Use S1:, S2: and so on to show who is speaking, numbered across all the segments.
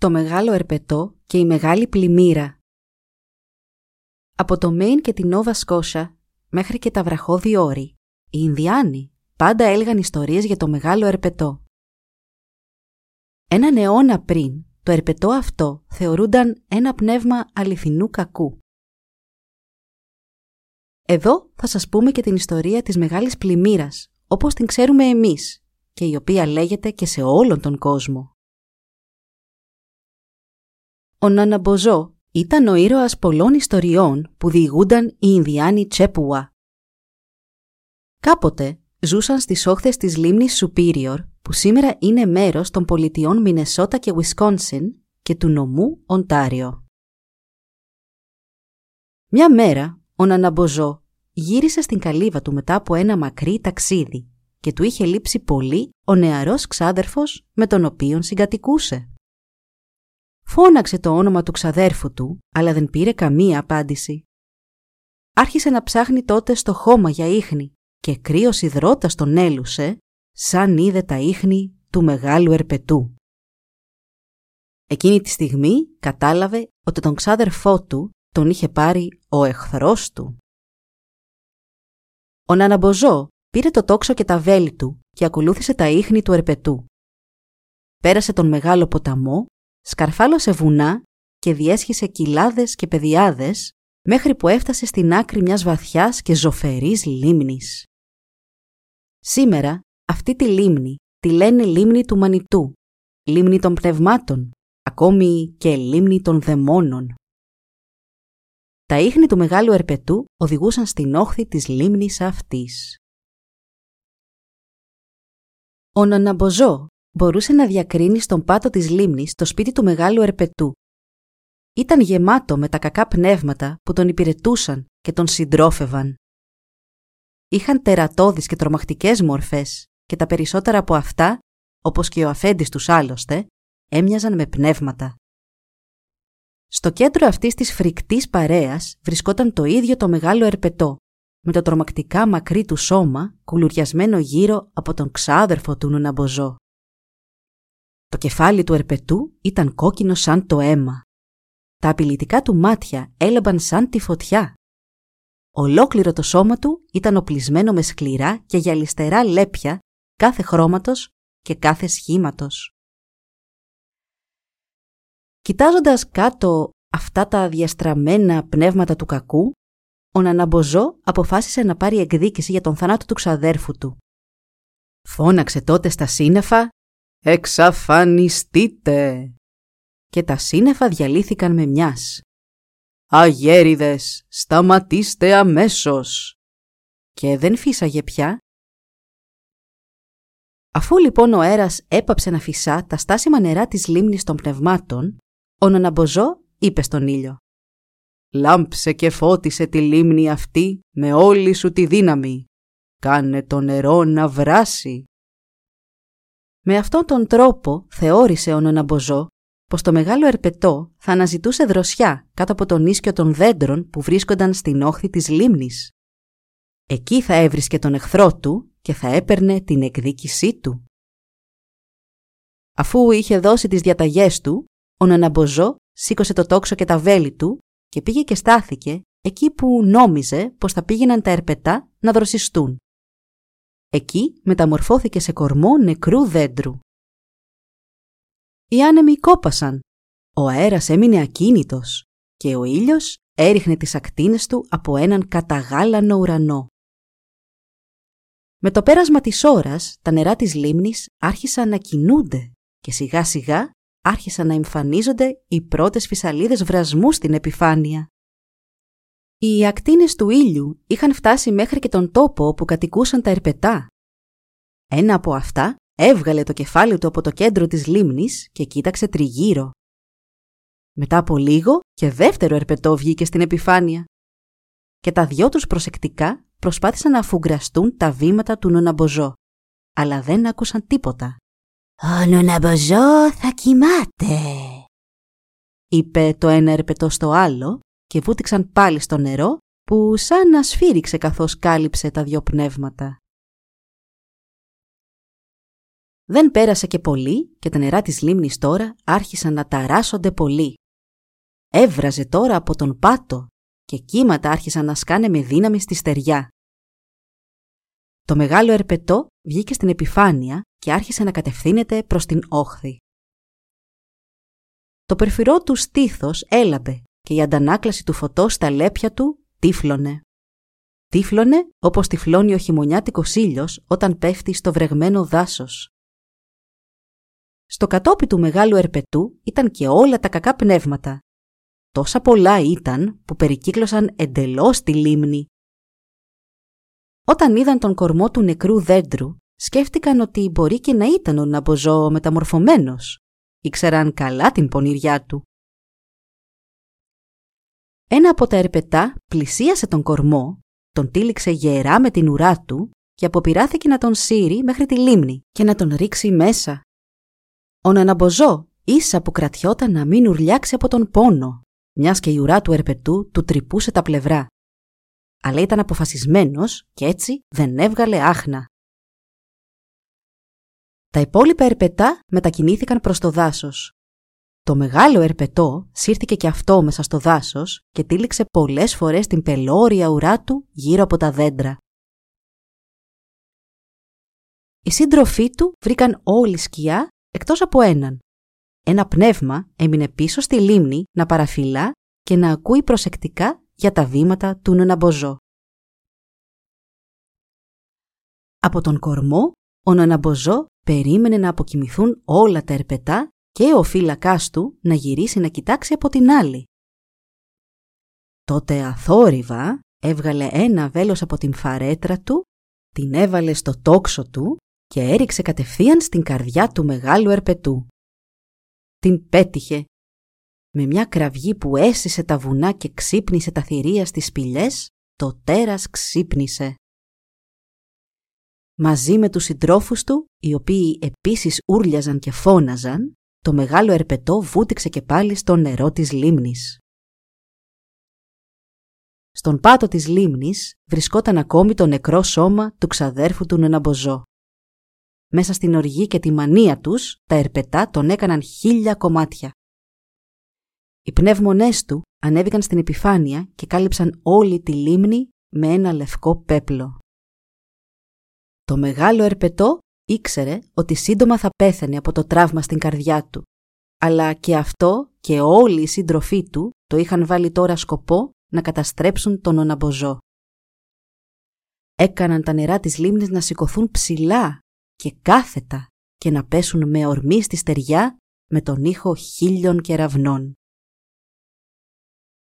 S1: Το μεγάλο ερπετό και η μεγάλη πλημμύρα Από το Μέιν και την Νόβα Σκόσα μέχρι και τα βραχώδη όρη, οι Ινδιάνοι πάντα έλεγαν ιστορίες για το μεγάλο ερπετό. Έναν αιώνα πριν, το ερπετό αυτό θεωρούνταν ένα πνεύμα αληθινού κακού. Εδώ θα σας πούμε και την ιστορία της μεγάλης πλημμύρας, όπως την ξέρουμε εμείς και η οποία λέγεται και σε όλον τον κόσμο. Ο Ναναμποζό ήταν ο ήρωας πολλών ιστοριών που διηγούνταν οι Ινδιάνοι Τσέπουα. Κάποτε ζούσαν στις όχθες της λίμνης Σουπίριορ που σήμερα είναι μέρος των πολιτιών Μινεσότα και Ουισκόνσιν και του νομού Οντάριο. Μια μέρα, ο Ναναμποζό γύρισε στην καλύβα του μετά από ένα μακρύ ταξίδι και του είχε λείψει πολύ ο νεαρός ξάδερφος με τον οποίον συγκατοικούσε. Φώναξε το όνομα του ξαδέρφου του, αλλά δεν πήρε καμία απάντηση. Άρχισε να ψάχνει τότε στο χώμα για ίχνη και κρύος υδρότας τον έλουσε, σαν είδε τα ίχνη του μεγάλου ερπετού. Εκείνη τη στιγμή κατάλαβε ότι τον ξάδερφό του τον είχε πάρει ο εχθρός του. Ο Ναναμποζό πήρε το τόξο και τα βέλη του και ακολούθησε τα ίχνη του ερπετού. Πέρασε τον μεγάλο ποταμό σκαρφάλωσε βουνά και διέσχισε κοιλάδες και πεδιάδες μέχρι που έφτασε στην άκρη μιας βαθιάς και ζωφερής λίμνης. Σήμερα αυτή τη λίμνη τη λένε λίμνη του Μανιτού, λίμνη των πνευμάτων, ακόμη και λίμνη των δαιμόνων. Τα ίχνη του μεγάλου ερπετού οδηγούσαν στην όχθη της λίμνης αυτής. Ο Ναναμποζό μπορούσε να διακρίνει στον πάτο της λίμνης το σπίτι του μεγάλου ερπετού. Ήταν γεμάτο με τα κακά πνεύματα που τον υπηρετούσαν και τον συντρόφευαν. Είχαν τερατώδεις και τρομακτικές μορφές και τα περισσότερα από αυτά, όπως και ο αφέντης τους άλλωστε, έμοιαζαν με πνεύματα. Στο κέντρο αυτής της φρικτής παρέας βρισκόταν το ίδιο το μεγάλο ερπετό, με το τρομακτικά μακρύ του σώμα κουλουριασμένο γύρω από τον ξάδερφο του Νουναμποζό. Το κεφάλι του ερπετού ήταν κόκκινο σαν το αίμα. Τα απειλητικά του μάτια έλαμπαν σαν τη φωτιά. Ολόκληρο το σώμα του ήταν οπλισμένο με σκληρά και γυαλιστερά λέπια κάθε χρώματος και κάθε σχήματος. Κοιτάζοντας κάτω αυτά τα διαστραμμένα πνεύματα του κακού, ο Ναναμποζό αποφάσισε να πάρει εκδίκηση για τον θάνατο του ξαδέρφου του. Φώναξε τότε στα σύννεφα «Εξαφανιστείτε» και τα σύννεφα διαλύθηκαν με μιας. «Αγέριδες, σταματήστε αμέσως» και δεν φύσαγε πια. Αφού λοιπόν ο αέρας έπαψε να φυσά τα στάσιμα νερά της λίμνης των πνευμάτων, ο Νοναμποζό είπε στον ήλιο «Λάμψε και φώτισε τη λίμνη αυτή με όλη σου τη δύναμη. Κάνε το νερό να βράσει με αυτόν τον τρόπο θεώρησε ο Νοναμποζό πως το μεγάλο ερπετό θα αναζητούσε δροσιά κάτω από τον ίσκιο των δέντρων που βρίσκονταν στην όχθη της λίμνης. Εκεί θα έβρισκε τον εχθρό του και θα έπαιρνε την εκδίκησή του. Αφού είχε δώσει τις διαταγές του, ο Νοναμποζό σήκωσε το τόξο και τα βέλη του και πήγε και στάθηκε εκεί που νόμιζε πως θα πήγαιναν τα ερπετά να δροσιστούν. Εκεί μεταμορφώθηκε σε κορμό νεκρού δέντρου. Οι άνεμοι κόπασαν. Ο αέρας έμεινε ακίνητος και ο ήλιος έριχνε τις ακτίνες του από έναν καταγάλανο ουρανό. Με το πέρασμα της ώρας, τα νερά της λίμνης άρχισαν να κινούνται και σιγά σιγά άρχισαν να εμφανίζονται οι πρώτες φυσαλίδες βρασμού στην επιφάνεια. Οι ακτίνες του ήλιου είχαν φτάσει μέχρι και τον τόπο όπου κατοικούσαν τα ερπετά. Ένα από αυτά έβγαλε το κεφάλι του από το κέντρο της λίμνης και κοίταξε τριγύρω. Μετά από λίγο και δεύτερο ερπετό βγήκε στην επιφάνεια. Και τα δυο τους προσεκτικά προσπάθησαν να αφουγκραστούν τα βήματα του Νοναμποζό, αλλά δεν άκουσαν τίποτα.
S2: «Ο Νοναμποζό θα κοιμάται»,
S1: είπε το ένα ερπετό στο άλλο και βούτυξαν πάλι στο νερό που σαν να σφύριξε καθώς κάλυψε τα δυο πνεύματα. Δεν πέρασε και πολύ και τα νερά της λίμνης τώρα άρχισαν να ταράσσονται πολύ. Έβραζε τώρα από τον πάτο και κύματα άρχισαν να σκάνε με δύναμη στη στεριά. Το μεγάλο ερπετό βγήκε στην επιφάνεια και άρχισε να κατευθύνεται προς την όχθη. Το περφυρό του στήθος έλαμπε και η αντανάκλαση του φωτός στα λέπια του τύφλωνε. Τύφλωνε όπως τυφλώνει ο χειμωνιάτικος ήλιος όταν πέφτει στο βρεγμένο δάσος. Στο κατόπι του μεγάλου ερπετού ήταν και όλα τα κακά πνεύματα. Τόσα πολλά ήταν που περικύκλωσαν εντελώς τη λίμνη. Όταν είδαν τον κορμό του νεκρού δέντρου, σκέφτηκαν ότι μπορεί και να ήταν ο Ναμποζό μεταμορφωμένος. Ήξεραν καλά την πονηριά του. Ένα από τα ερπετά πλησίασε τον κορμό, τον τύλιξε γερά με την ουρά του και αποπειράθηκε να τον σύρει μέχρι τη λίμνη και να τον ρίξει μέσα. Ο Ναναμποζό ίσα που κρατιόταν να μην ουρλιάξει από τον πόνο, μιας και η ουρά του ερπετού του τρυπούσε τα πλευρά. Αλλά ήταν αποφασισμένος και έτσι δεν έβγαλε άχνα. Τα υπόλοιπα ερπετά μετακινήθηκαν προς το δάσος. Το μεγάλο ερπετό σύρθηκε και αυτό μέσα στο δάσος και τύλιξε πολλές φορές την πελώρια ουρά του γύρω από τα δέντρα. Οι σύντροφοί του βρήκαν όλη σκιά εκτός από έναν. Ένα πνεύμα έμεινε πίσω στη λίμνη να παραφυλά και να ακούει προσεκτικά για τα βήματα του Νοναμποζό. Από τον κορμό, ο Νοναμποζό περίμενε να αποκοιμηθούν όλα τα ερπετά και ο φύλακάς του να γυρίσει να κοιτάξει από την άλλη. Τότε αθόρυβα έβγαλε ένα βέλος από την φαρέτρα του, την έβαλε στο τόξο του και έριξε κατευθείαν στην καρδιά του μεγάλου ερπετού. Την πέτυχε. Με μια κραυγή που έσυσε τα βουνά και ξύπνησε τα θηρία στις σπηλιές, το τέρας ξύπνησε. Μαζί με τους συντρόφους του, οι οποίοι επίσης ούρλιαζαν και φώναζαν, το μεγάλο ερπετό βούτυξε και πάλι στο νερό της λίμνης. Στον πάτο της λίμνης βρισκόταν ακόμη το νεκρό σώμα του ξαδέρφου του Νεναμποζό. Μέσα στην οργή και τη μανία τους, τα ερπετά τον έκαναν χίλια κομμάτια. Οι πνεύμονές του ανέβηκαν στην επιφάνεια και κάλυψαν όλη τη λίμνη με ένα λευκό πέπλο. Το μεγάλο ερπετό ήξερε ότι σύντομα θα πέθανε από το τραύμα στην καρδιά του, αλλά και αυτό και όλοι οι σύντροφοί του το είχαν βάλει τώρα σκοπό να καταστρέψουν τον Οναμποζό. Έκαναν τα νερά της λίμνης να σηκωθούν ψηλά και κάθετα και να πέσουν με ορμή στη στεριά με τον ήχο χίλιων κεραυνών.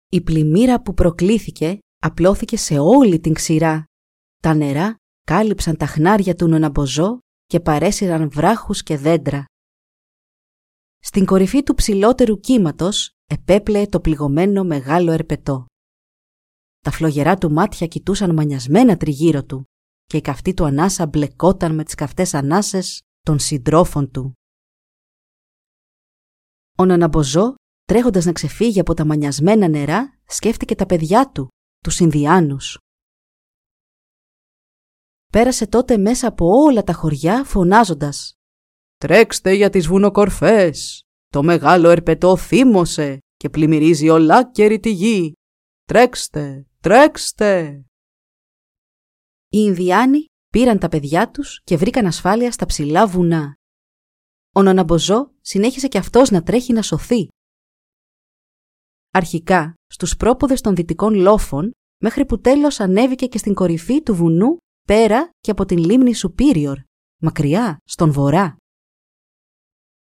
S1: Η πλημμύρα που προκλήθηκε απλώθηκε σε όλη την ξηρά. Τα νερά κάλυψαν τα χνάρια του Νοναμποζό και παρέσυραν βράχους και δέντρα. Στην κορυφή του ψηλότερου κύματος επέπλεε το πληγωμένο μεγάλο ερπετό. Τα φλογερά του μάτια κοιτούσαν μανιασμένα τριγύρω του και η καυτή του ανάσα μπλεκόταν με τις καυτές ανάσες των συντρόφων του. Ο Ναναμποζό, τρέχοντας να ξεφύγει από τα μανιασμένα νερά, σκέφτηκε τα παιδιά του, τους Ινδιάνους. Πέρασε τότε μέσα από όλα τα χωριά φωνάζοντας «Τρέξτε για τις βουνοκορφές! Το μεγάλο ερπετό θύμωσε και πλημμυρίζει ολάκερη τη γη! Τρέξτε, τρέξτε!» Οι Ινδιάνοι πήραν τα παιδιά τους και βρήκαν ασφάλεια στα ψηλά βουνά. Ο Νοναμποζό συνέχισε και αυτός να τρέχει να σωθεί. Αρχικά, στους πρόποδες των δυτικών λόφων, μέχρι που τέλος ανέβηκε και στην κορυφή του βουνού πέρα και από την λίμνη Σουπίριορ, μακριά, στον βορρά.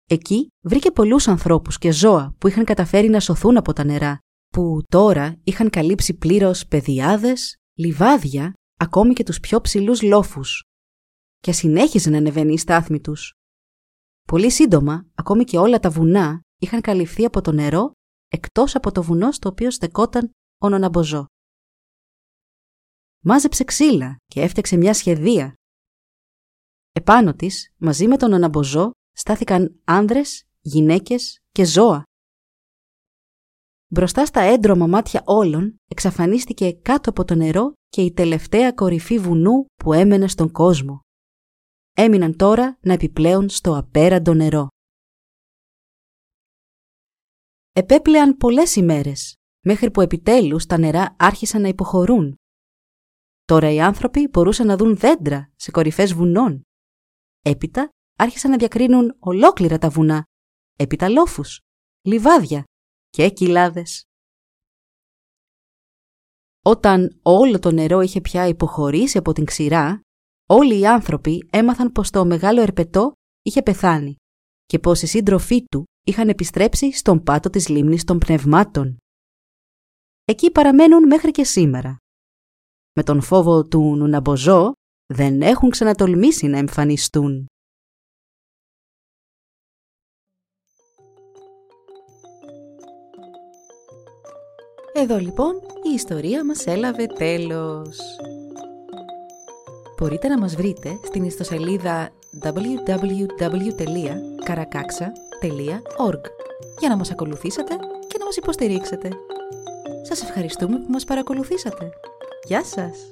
S1: Εκεί βρήκε πολλούς ανθρώπους και ζώα που είχαν καταφέρει να σωθούν από τα νερά, που τώρα είχαν καλύψει πλήρως πεδιάδες, λιβάδια ακόμη και τους πιο ψηλούς λόφους και συνέχιζε να ανεβαίνει η στάθμη τους. Πολύ σύντομα, ακόμη και όλα τα βουνά είχαν καλυφθεί από το νερό εκτός από το βουνό στο οποίο στεκόταν ο Νοναμποζό. Μάζεψε ξύλα και έφτιαξε μια σχεδία. Επάνω της, μαζί με τον Νοναμποζό, στάθηκαν άνδρες, γυναίκες και ζώα. Μπροστά στα έντρομα μάτια όλων εξαφανίστηκε κάτω από το νερό και η τελευταία κορυφή βουνού που έμενε στον κόσμο. Έμειναν τώρα να επιπλέουν στο απέραντο νερό. Επέπλεαν πολλές ημέρες, μέχρι που επιτέλους τα νερά άρχισαν να υποχωρούν. Τώρα οι άνθρωποι μπορούσαν να δουν δέντρα σε κορυφές βουνών. Έπειτα άρχισαν να διακρίνουν ολόκληρα τα βουνά, έπειτα λόφους, λιβάδια και κοιλάδες. Όταν όλο το νερό είχε πια υποχωρήσει από την ξηρά, όλοι οι άνθρωποι έμαθαν πως το μεγάλο ερπετό είχε πεθάνει και πως οι σύντροφοί του είχαν επιστρέψει στον πάτο της λίμνης των πνευμάτων. Εκεί παραμένουν μέχρι και σήμερα. Με τον φόβο του Νουναμποζό δεν έχουν ξανατολμήσει να εμφανιστούν. Εδώ λοιπόν η ιστορία μας έλαβε τέλος. Μπορείτε να μας βρείτε στην ιστοσελίδα www.karakaksa.org για να μας ακολουθήσετε και να μας υποστηρίξετε. Σας ευχαριστούμε που μας παρακολουθήσατε. Γεια σας!